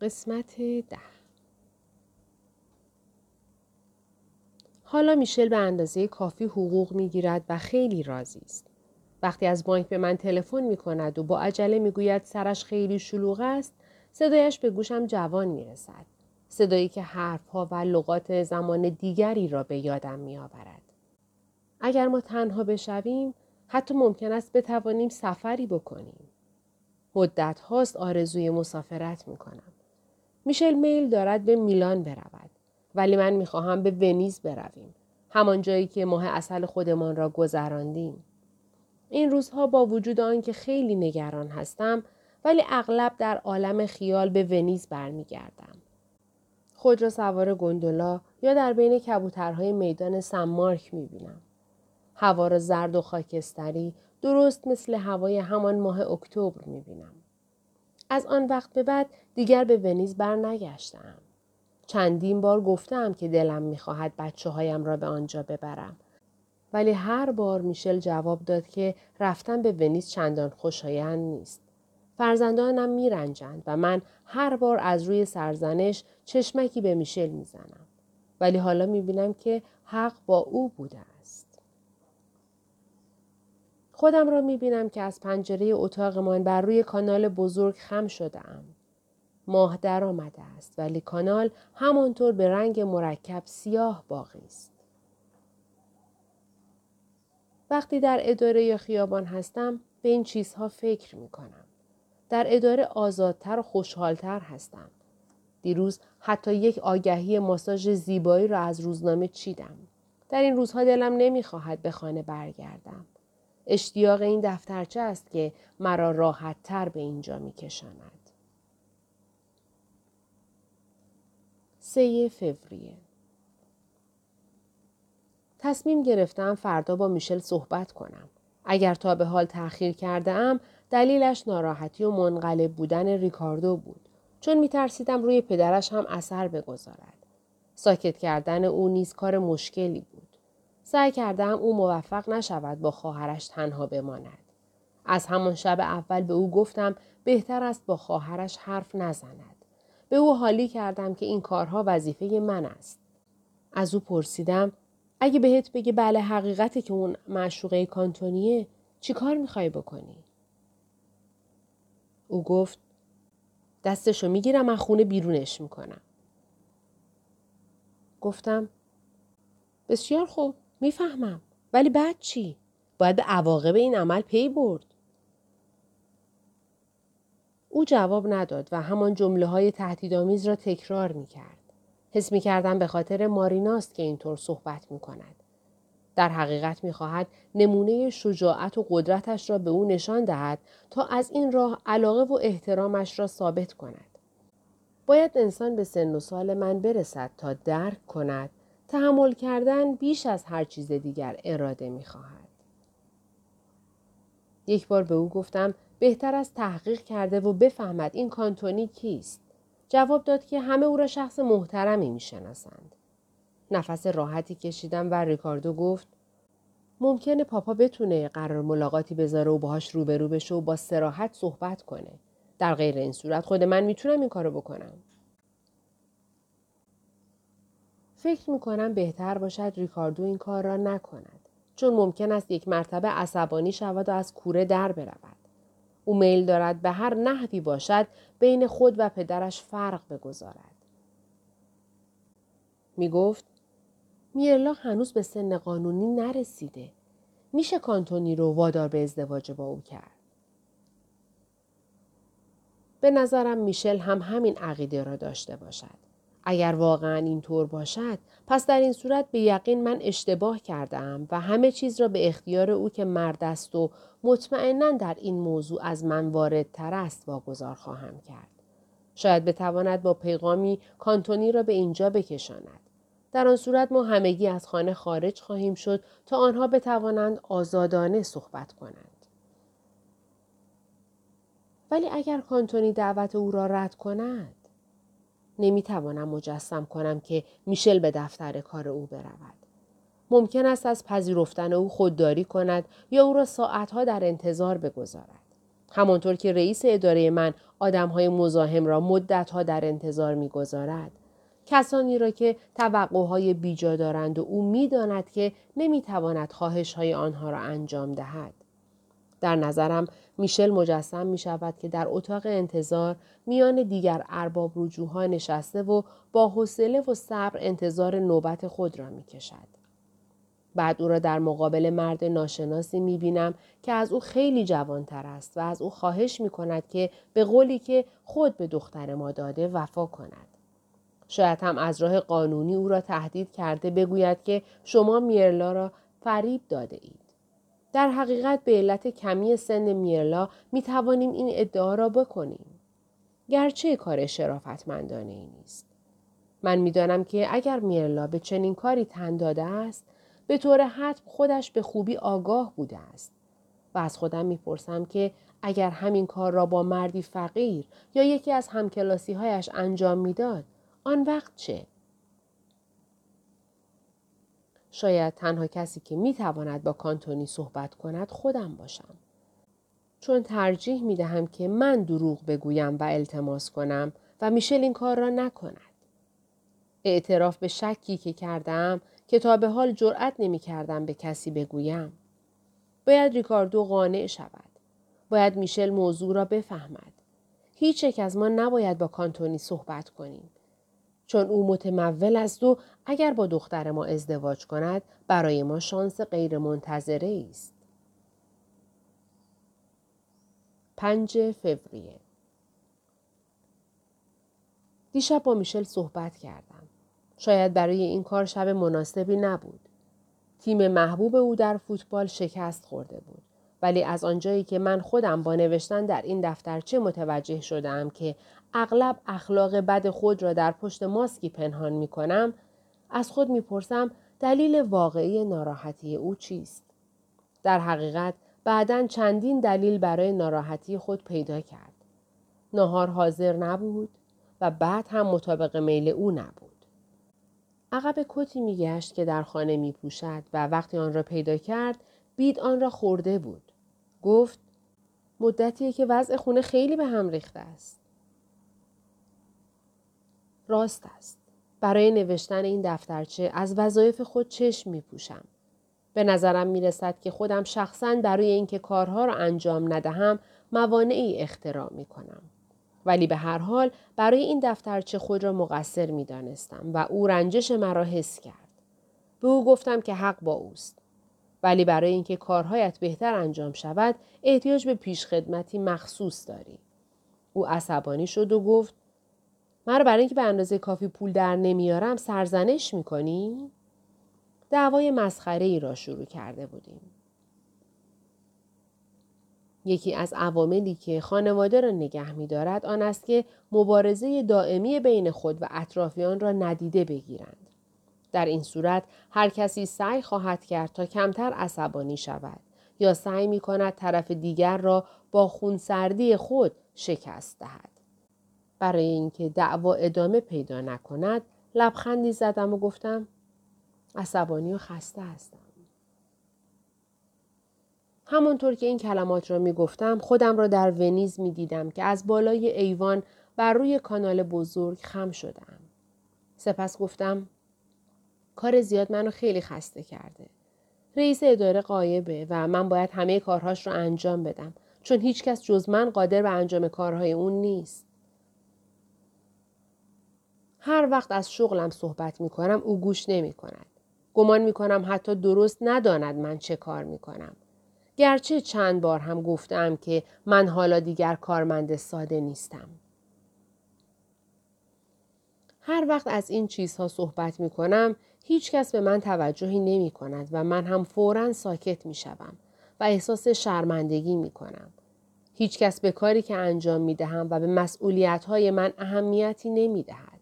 قسمت ده حالا میشل به اندازه کافی حقوق می‌گیرد و خیلی راضی است. وقتی از بانک به من تلفن می کند و با عجله می‌گوید سرش خیلی شلوغ است، صدایش به گوشم جوان می رسد. صدایی که حرفها و لغات زمان دیگری را به یادم می آورد. اگر ما تنها بشویم، حتی ممکن است بتوانیم سفری بکنیم. مدت هاست آرزوی مسافرت می کنم. میشل میل دارد به میلان برود. ولی من می‌خواهم به ونیز برویم. همان جایی که ماه اصل خودمان را گذراندیم. این روزها با وجود آنکه خیلی نگران هستم ولی اغلب در عالم خیال به ونیز برمیگردم. خود را سوار گندولا یا در بین کبوترهای میدان سمارک می‌بینم. هوا را زرد و خاکستری درست مثل هوای همان ماه اکتبر می‌بینم. از آن وقت به بعد دیگر به ونیز برنگشتم. چندین بار گفتم که دلم می‌خواهد بچه هایم را به آنجا ببرم. ولی هر بار میشل جواب داد که رفتن به ونیز چندان خوشایند نیست. فرزندانم میرنجند و من هر بار از روی سرزنش چشمکی به میشل می‌زنم. ولی حالا می‌بینم که حق با او است. خودم را می‌بینم که از پنجره اتاقمان بر روی کانال بزرگ خم شده ام. ماه در آمده است ولی کانال همانطور به رنگ مرکب سیاه باقی است. وقتی در اداره یا خیابان هستم به این چیزها فکر می کنم. در اداره آزادتر و خوشحالتر هستم. دیروز حتی یک آگهی ماساژ زیبایی را از روزنامه چیدم. در این روزها دلم نمی‌خواهد به خانه برگردم. اشتیاق این دفترچه است که مرا راحت تر به اینجا می کشاند. سه فوریه تصمیم گرفتم فردا با میشل صحبت کنم. اگر تا به حال تأخیر کرده ام دلیلش ناراحتی و منقلب بودن ریکاردو بود. چون میترسیدم روی پدرش هم اثر بگذارد. ساکت کردن او نیز کار مشکلی بود. سعی کردم او موفق نشود با خواهرش تنها بماند. از همان شب اول به او گفتم بهتر است با خواهرش حرف نزند. به او حالی کردم که این کارها وظیفه من است. از او پرسیدم اگه بهت بگه بله حقیقته که اون معشوقه کانتونیه چی کار می‌خوای بکنی؟ او گفت دستشو می‌گیرم از خونه بیرونش می‌کنم. گفتم بسیار خوب می‌فهمم ولی بعد چی؟ باید به عواقب این عمل پی برد. او جواب نداد و همان جمله های تهدیدآمیز را تکرار می کرد. حس می کردم به خاطر ماریناست که اینطور صحبت می کند. در حقیقت می خواهد نمونه شجاعت و قدرتش را به او نشان دهد تا از این راه علاقه و احترامش را ثابت کند. باید انسان به سن و سال من برسد تا درک کند تحمل کردن بیش از هر چیز دیگر اراده می خواهد. یک بار به او گفتم بهتر از تحقیق کرده و بفهمد این کانتونی کیست. جواب داد که همه او را شخص محترمی می‌شناسند. نفس راحتی کشیدم و ریکاردو گفت ممکنه پاپا بتونه قرار ملاقاتی بذاره و باهاش روبرو بشه و با سراحت صحبت کنه. در غیر این صورت خود من می‌تونم این کارو بکنم. فکر می‌کنم بهتر باشد ریکاردو این کار را نکند. چون ممکن است یک مرتبه عصبانی شود و از کوره در برود. او میل دارد به هر نحوی باشد بین خود و پدرش فرق بگذارد. می گفت میرلا هنوز به سن قانونی نرسیده. میشه کانتونی رو وادار به ازدواج با او کرد. به نظرم میشل هم همین عقیده را داشته باشد. اگر واقعا اینطور باشد پس در این صورت به یقین من اشتباه کردم و همه چیز را به اختیار او که مرد است و مطمئنا در این موضوع از من واردتر است واگذار خواهم کرد. شاید بتواند با پیغامی کانتونی را به اینجا بکشاند. در آن صورت ما همگی از خانه خارج خواهیم شد تا آنها بتوانند آزادانه صحبت کنند. ولی اگر کانتونی دعوت او را رد کند نمی‌توانم مجسم کنم که میشل به دفتر کار او برود. ممکن است از پذیرفتن او خودداری کند یا او را ساعتها در انتظار بگذارد. همانطور که رئیس اداره من آدم های مزاحم را مدت ها در انتظار می‌گذارد. کسانی را که توقعهای بیجا دارند و او می‌داند که نمی‌تواند خواهش های آنها را انجام دهد. در نظرم میشل مجسم می شود که در اتاق انتظار میان دیگر ارباب رجوها نشسته و با حوصله و صبر انتظار نوبت خود را می کشد. بعد او را در مقابل مرد ناشناسی می بینم که از او خیلی جوانتر است و از او خواهش می کند که به قولی که خود به دختر ما داده وفا کند. شاید هم از راه قانونی او را تهدید کرده بگوید که شما میرلا را فریب داده اید. در حقیقت به علت کمی سن میرلا می توانیم این ادعا را بکنیم. گرچه کار شرافتمندانه ای نیست. من می‌دانم که اگر میرلا به چنین کاری تن داده است به طور حتم خودش به خوبی آگاه بوده است و از خودم می‌پرسم که اگر همین کار را با مردی فقیر یا یکی از همکلاسی هایش انجام می‌داد آن وقت چه؟ شاید تنها کسی که می تواند با کانتونی صحبت کند خودم باشم. چون ترجیح می دهم که من دروغ بگویم و التماس کنم و میشل این کار را نکند. اعتراف به شکی که کردم که تا به حال جرأت نمی کردم به کسی بگویم. باید ریکاردو قانع شود. باید میشل موضوع را بفهمد. هیچ یک از ما نباید با کانتونی صحبت کنیم. چون او متمول است و اگر با دختر ما ازدواج کند برای ما شانس غیر منتظره است. 5 فوریه دیشب با میشل صحبت کردم. شاید برای این کار شب مناسبی نبود. تیم محبوب او در فوتبال شکست خورده بود. ولی از آنجایی که من خودم با نوشتن در این دفترچه متوجه شدم که اغلب اخلاق بد خود را در پشت ماسکی پنهان می کنم، از خود می‌پرسم دلیل واقعی ناراحتی او چیست؟ در حقیقت بعدا چندین دلیل برای ناراحتی خود پیدا کرد. ناهار حاضر نبود و بعد هم مطابق میل او نبود. عقب کتی میگشت که در خانه می پوشد و وقتی آن را پیدا کرد بید آن را خورده بود. گفت مدتیه که وضع خونه خیلی به هم ریخته است. راست است. برای نوشتن این دفترچه از وظایف خود چشم می پوشم. به نظرم می رسد که خودم شخصا برای اینکه کارها را انجام ندهم موانعی اختراع می کنم. ولی به هر حال برای این دفترچه خود را مقصر می دانستم و او رنجش مرا حس کرد. به او گفتم که حق با اوست. ولی برای اینکه کارهایت بهتر انجام شود احتیاج به پیشخدمتی مخصوص داری. او عصبانی شد و گفت مرا برای اینکه به اندازه کافی پول در نمیارم سرزنش می‌کنی؟ دعوای مسخره ای را شروع کرده بودیم. یکی از عواملی که خانواده را نگه می دارد آن است که مبارزه دائمی بین خود و اطرافیان را ندیده بگیرند. در این صورت هر کسی سعی خواهد کرد تا کمتر عصبانی شود یا سعی می کند طرف دیگر را با خونسردی خود شکست دهد. برای اینکه دعوا ادامه پیدا نکند لبخندی زدم و گفتم عصبانی و خسته هستم. همانطور که این کلمات را می گفتم خودم را در ونیز می دیدم که از بالای ایوان بر روی کانال بزرگ خم شدم. سپس گفتم کار زیاد منو خیلی خسته کرده. رئیس اداره قایبه و من باید همه کارهاش رو انجام بدم چون هیچکس جز من قادر به انجام کارهای اون نیست. هر وقت از شغلم صحبت می کنم او گوش نمی کند. گمان می کنم حتی درست نداند من چه کار می کنم. گرچه چند بار هم گفتم که من حالا دیگر کارمند ساده نیستم. هر وقت از این چیزها صحبت می کنم هیچ کس به من توجهی نمی کند و من هم فورا ساکت می شوم و احساس شرمندگی می کنم. هیچ کس به کاری که انجام می دهم و به مسئولیت های من اهمیتی نمی دهد.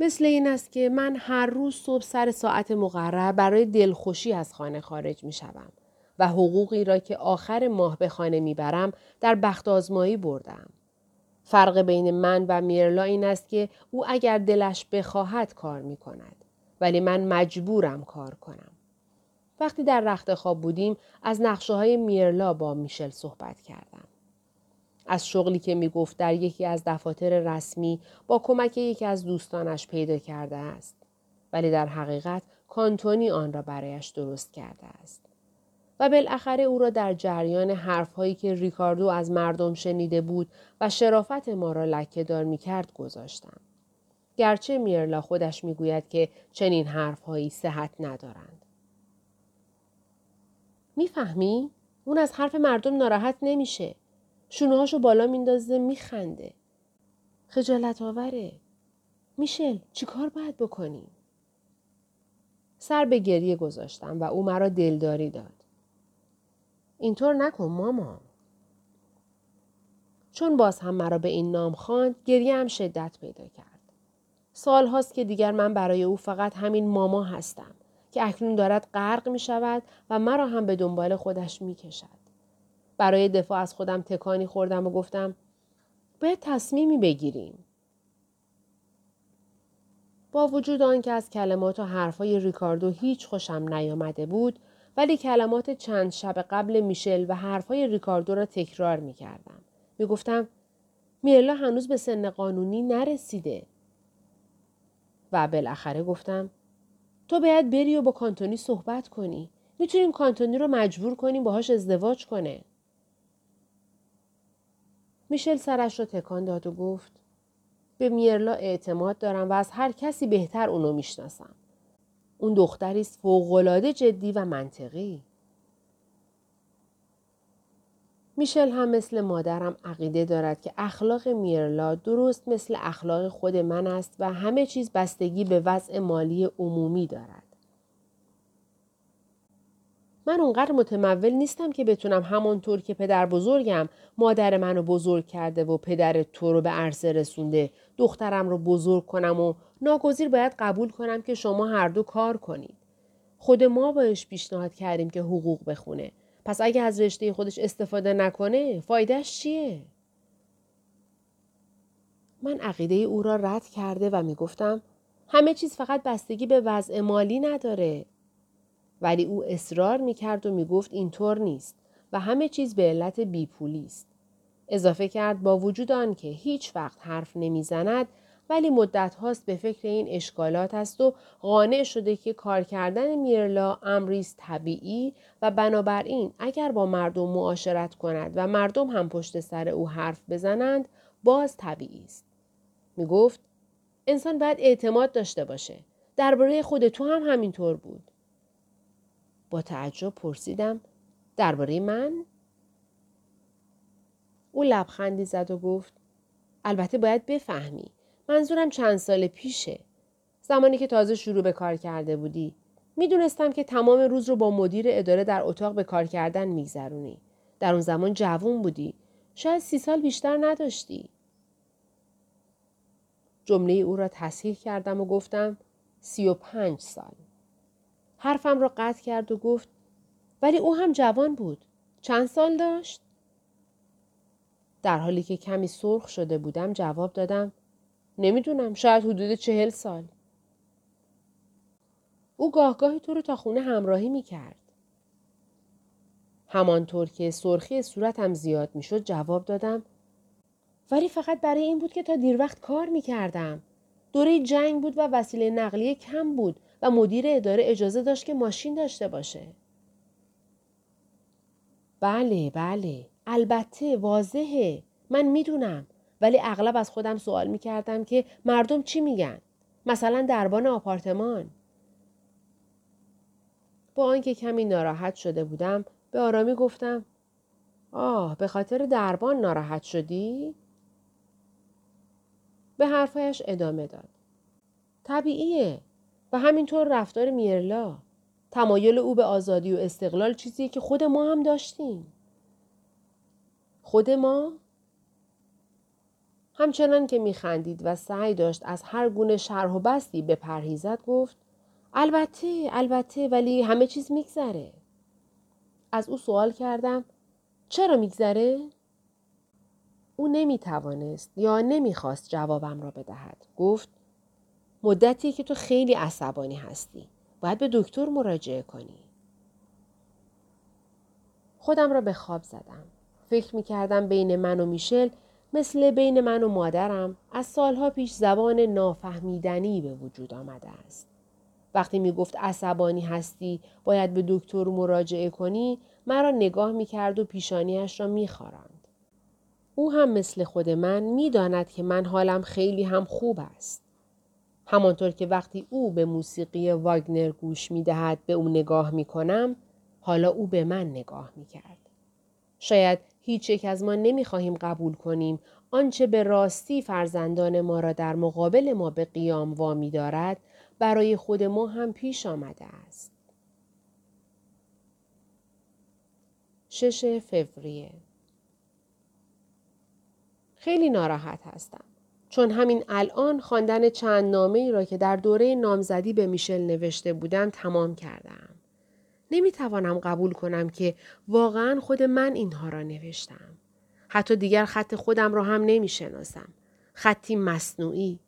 مثل این است که من هر روز صبح سر ساعت مقرر برای دلخوشی از خانه خارج می شوم و حقوقی را که آخر ماه به خانه می برم در بخت آزمایی بردم. فرق بین من و میرلا این است که او اگر دلش بخواهد کار می کند ولی من مجبورم کار کنم. وقتی در رخت خواب بودیم از نقشه های میرلا با میشل صحبت کردم. از شغلی که می گفت در یکی از دفاتر رسمی با کمک یکی از دوستانش پیدا کرده است. ولی در حقیقت کانتونی آن را برایش درست کرده است. و بالاخره او را در جریان حرفهایی که ریکاردو از مردم شنیده بود و شرافت ما را لکه دار می کرد گذاشتم. گرچه میرلا خودش می‌گوید که چنین حرفهایی صحت ندارند. می‌فهمی؟ اون از حرف مردم ناراحت نمیشه. شونهاشو بالا میندازه میخنده. خجالت آوره. میشل چیکار باید بکنیم؟ سر به گریه گذاشتم و او مرا دلداری داد. اینطور نکن ماما. چون باز هم مرا به این نام خواند گریه هم شدت پیدا کرد. سال هاست که دیگر من برای او فقط همین ماما هستم که اکنون دارد غرق می شود و مرا هم به دنبال خودش می کشد. برای دفاع از خودم تکانی خوردم و گفتم باید تصمیمی بگیریم. با وجود آنکه از کلمات و حرفهای ریکاردو هیچ خوشم نیامده بود ولی کلمات چند شب قبل میشل و حرفهای ریکاردو را تکرار می کردم. می گفتم میرلا هنوز به سن قانونی نرسیده. و بالاخره گفتم تو باید بری و با کانتونی صحبت کنی. می‌تونیم کانتونی رو مجبور کنیم باهاش ازدواج کنه. میشل سرش رو تکان داد و گفت به میرلا اعتماد دارم و از هر کسی بهتر اونو می‌شناسم. اون دختری است فوقالعاده جدی و منطقی. میشل هم مثل مادرم عقیده دارد که اخلاق میرلا درست مثل اخلاق خود من است و همه چیز بستگی به وضع مالی عمومی دارد. من اونقدر متمول نیستم که بتونم همانطور که پدر بزرگم مادر منو بزرگ کرده و پدر تو رو به عرصه رسونده دخترم رو بزرگ کنم و ناگزیر باید قبول کنم که شما هر دو کار کنید. خود ما باش پیشنهاد کردیم که حقوق بخونه. پس اگه از رشته خودش استفاده نکنه فایدهش چیه؟ من عقیده او را رد کرده و می‌گفتم همه چیز فقط بستگی به وضع مالی نداره. ولی او اصرار می‌کرد و می‌گفت اینطور نیست و همه چیز به علت بیپولی است. اضافه کرد با وجود آنکه هیچ وقت حرف نمی‌زند ولی مدت هاست به فکر این اشکالات است و قانع شده که کار کردن میرلا امری طبیعی و بنابراین اگر با مردم معاشرت کند و مردم هم پشت سر او حرف بزنند باز طبیعی است. می گفت انسان باید اعتماد داشته باشه. درباره خود تو هم همینطور بود. با تعجب پرسیدم درباره من؟ او لبخندی زد و گفت البته باید بفهمی منظورم چند سال پیشه. زمانی که تازه شروع به کار کرده بودی. می‌دونستم که تمام روز رو با مدیر اداره در اتاق به کار کردن میگذرونی. در اون زمان جوون بودی. شاید سی سال بیشتر نداشتی. جمله او را تصحیح کردم و گفتم سی و پنج سال. حرفم را قطع کرد و گفت ولی او هم جوان بود. چند سال داشت؟ در حالی که کمی سرخ شده بودم جواب دادم نمی‌دونم شاید حدود چهل سال. او گاهگاهی تو رو تا خونه همراهی می‌کرد. همانطور که سرخی صورتم زیاد می‌شد جواب دادم ولی فقط برای این بود که تا دیر وقت کار می‌کردم. دوره جنگ بود و وسیله نقلیه کم بود و مدیر اداره اجازه داشت که ماشین داشته باشه. بله بله البته واضحه من می‌دونم ولی اغلب از خودم سوال می کردم که مردم چی میگن؟ مثلا دربان آپارتمان. با آنکه کمی ناراحت شده بودم به آرامی گفتم آه به خاطر دربان ناراحت شدی؟ به حرفایش ادامه داد. طبیعیه و همینطور رفتار میرلا. تمایل او به آزادی و استقلال چیزی که خود ما هم داشتیم. خود ما؟ همچنان که میخندید و سعی داشت از هر گونه شرح و بستی بپرهیزد گفت البته البته ولی همه چیز میگذره. از او سوال کردم چرا میگذره؟ او نمی‌توانست یا نمی‌خواست جوابم را بدهد. گفت مدتی که تو خیلی عصبانی هستی. باید به دکتر مراجعه کنی. خودم را به خواب زدم. فکر می کردم بین من و میشل مثل بین من و مادرم از سالها پیش زبان نافهمیدنی به وجود آمده است. وقتی می گفت عصبانی هستی باید به دکتر مراجعه کنی مرا نگاه می کرد و پیشانیش را می خارند. او هم مثل خود من می داند که من حالم خیلی هم خوب است. همانطور که وقتی او به موسیقی واگنر گوش می دهد به او نگاه می کنم حالا او به من نگاه می کرد. شاید هیچ یک از ما نمی خواهیم قبول کنیم آنچه به راستی فرزندان ما را در مقابل ما به قیام وامی دارد برای خود ما هم پیش آمده است. شش فوریه خیلی ناراحت هستم. چون همین الان خواندن چند نامه ای را که در دوره نامزدی به میشل نوشته بودم تمام کردم. نمی توانم قبول کنم که واقعا خود من اینها را نوشتم. حتی دیگر خط خودم را هم نمی شناسم. خطی مصنوعی.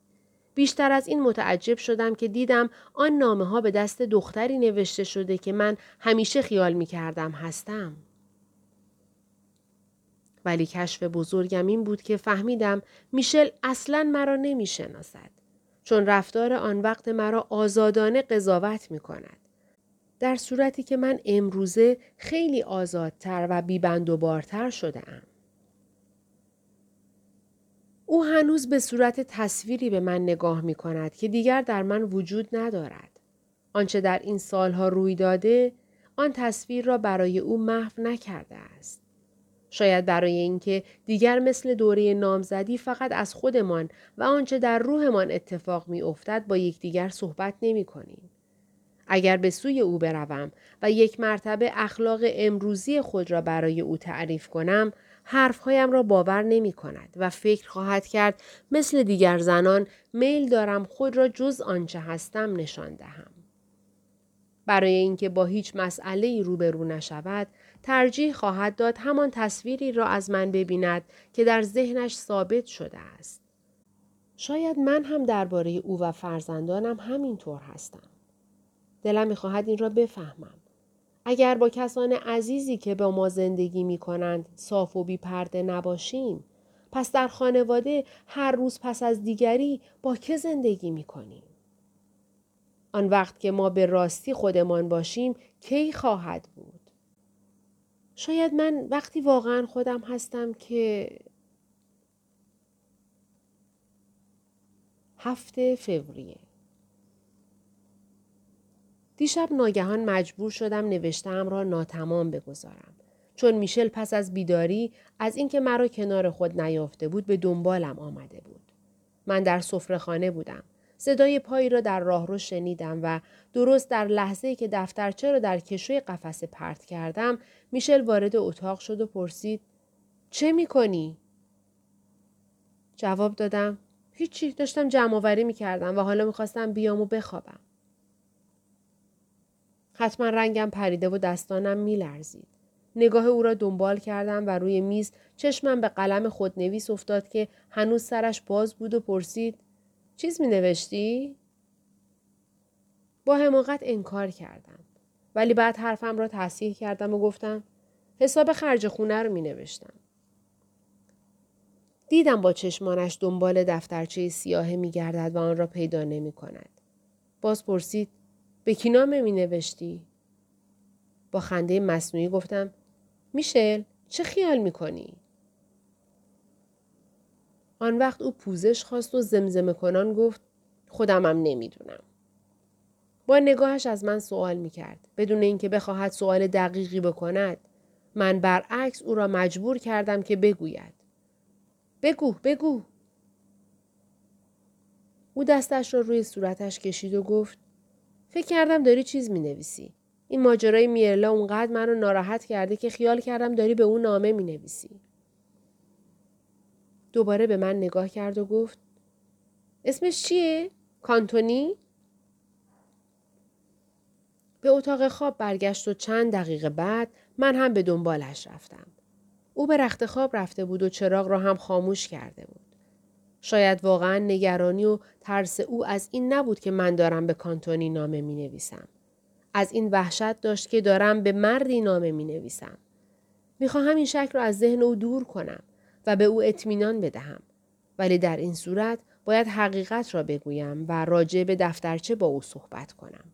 بیشتر از این متعجب شدم که دیدم آن نامه ها به دست دختری نوشته شده که من همیشه خیال می کردم هستم. ولی کشف بزرگم این بود که فهمیدم میشل اصلا مرا نمی شناسد. چون رفتار آن وقت مرا آزادانه قضاوت می کند. در صورتی که من امروزه خیلی آزادتر و بیبند و بارتر شده ام. او هنوز به صورت تصویری به من نگاه می کند که دیگر در من وجود ندارد. آنچه در این سالها روی داده آن تصویر را برای او محو نکرده است. شاید برای اینکه دیگر مثل دوره نامزدی فقط از خودمان و آنچه در روحمان اتفاق می افتد با یکدیگر صحبت نمی کنیم. اگر به سوی او بروم و یک مرتبه اخلاق امروزی خود را برای او تعریف کنم حرفهایم را باور نمی کند و فکر خواهد کرد مثل دیگر زنان میل دارم خود را جز آنچه هستم نشان دهم. برای اینکه با هیچ مسئله روبرو نشود ترجیح خواهد داد همان تصویری را از من ببیند که در ذهنش ثابت شده است. شاید من هم درباره او و فرزندانم همینطور هستم. دلم می‌خواهد این را بفهمم. اگر با کسان عزیزی که با ما زندگی می کنند صاف و بی پرده نباشیم پس در خانواده هر روز پس از دیگری با که زندگی می کنیم؟ آن وقت که ما به راستی خودمان باشیم کی خواهد بود؟ شاید من وقتی واقعا خودم هستم که هفته فوریه دیشب ناگهان مجبور شدم نوشتم را ناتمام بگذارم. چون میشل پس از بیداری از اینکه مرا کنار خود نیافته بود به دنبالم آمده بود. من در خانه بودم. صدای پایی را در راهرو شنیدم و درست در لحظه که دفترچه را در کشوی قفسه پرت کردم میشل وارد اتاق شد و پرسید چه می‌کنی؟ جواب دادم هیچی داشتم جمع آوری می‌کردم و حالا می‌خواستم بیام و بخوابم. حتما رنگم پریده و دستانم میلرزید. نگاه او را دنبال کردم و روی میز چشمم به قلم خودنویس افتاد که هنوز سرش باز بود و پرسید چیز می نوشتی؟ با حماقت انکار کردم. ولی بعد حرفم را تصحیح کردم و گفتم حساب خرج خونه رو می نوشتم. دیدم با چشمانش دنبال دفترچه سیاهه می گردد و آن را پیدا نمی کند. باز پرسید به کی نامه می نوشتی؟ با خنده مصنوعی گفتم میشل چه خیال می کنی؟ آن وقت او پوزش خواست و زمزمه کنان گفت خودمم نمی‌دونم. با نگاهش از من سوال می کرد بدون اینکه بخواهد سوال دقیقی بکند. من برعکس او را مجبور کردم که بگوید. بگو بگو. او دستش را روی صورتش کشید و گفت فکر کردم داری چیز می نویسی. این ماجرای میرلا اونقدر من رو ناراحت کرده که خیال کردم داری به اون نامه می نویسی. دوباره به من نگاه کرد و گفت اسمش چیه؟ کانتونی؟ به اتاق خواب برگشت و چند دقیقه بعد من هم به دنبالش رفتم. او به رخت خواب رفته بود و چراغ را هم خاموش کرده بود. شاید واقعا نگرانی و ترس او از این نبود که من دارم به کانتونی نامه می نویسم. از این وحشت داشت که دارم به مردی نامه می نویسم. می‌خواهم این شک را از ذهن او دور کنم و به او اطمینان بدهم. ولی در این صورت باید حقیقت را بگویم و راجع به دفترچه با او صحبت کنم.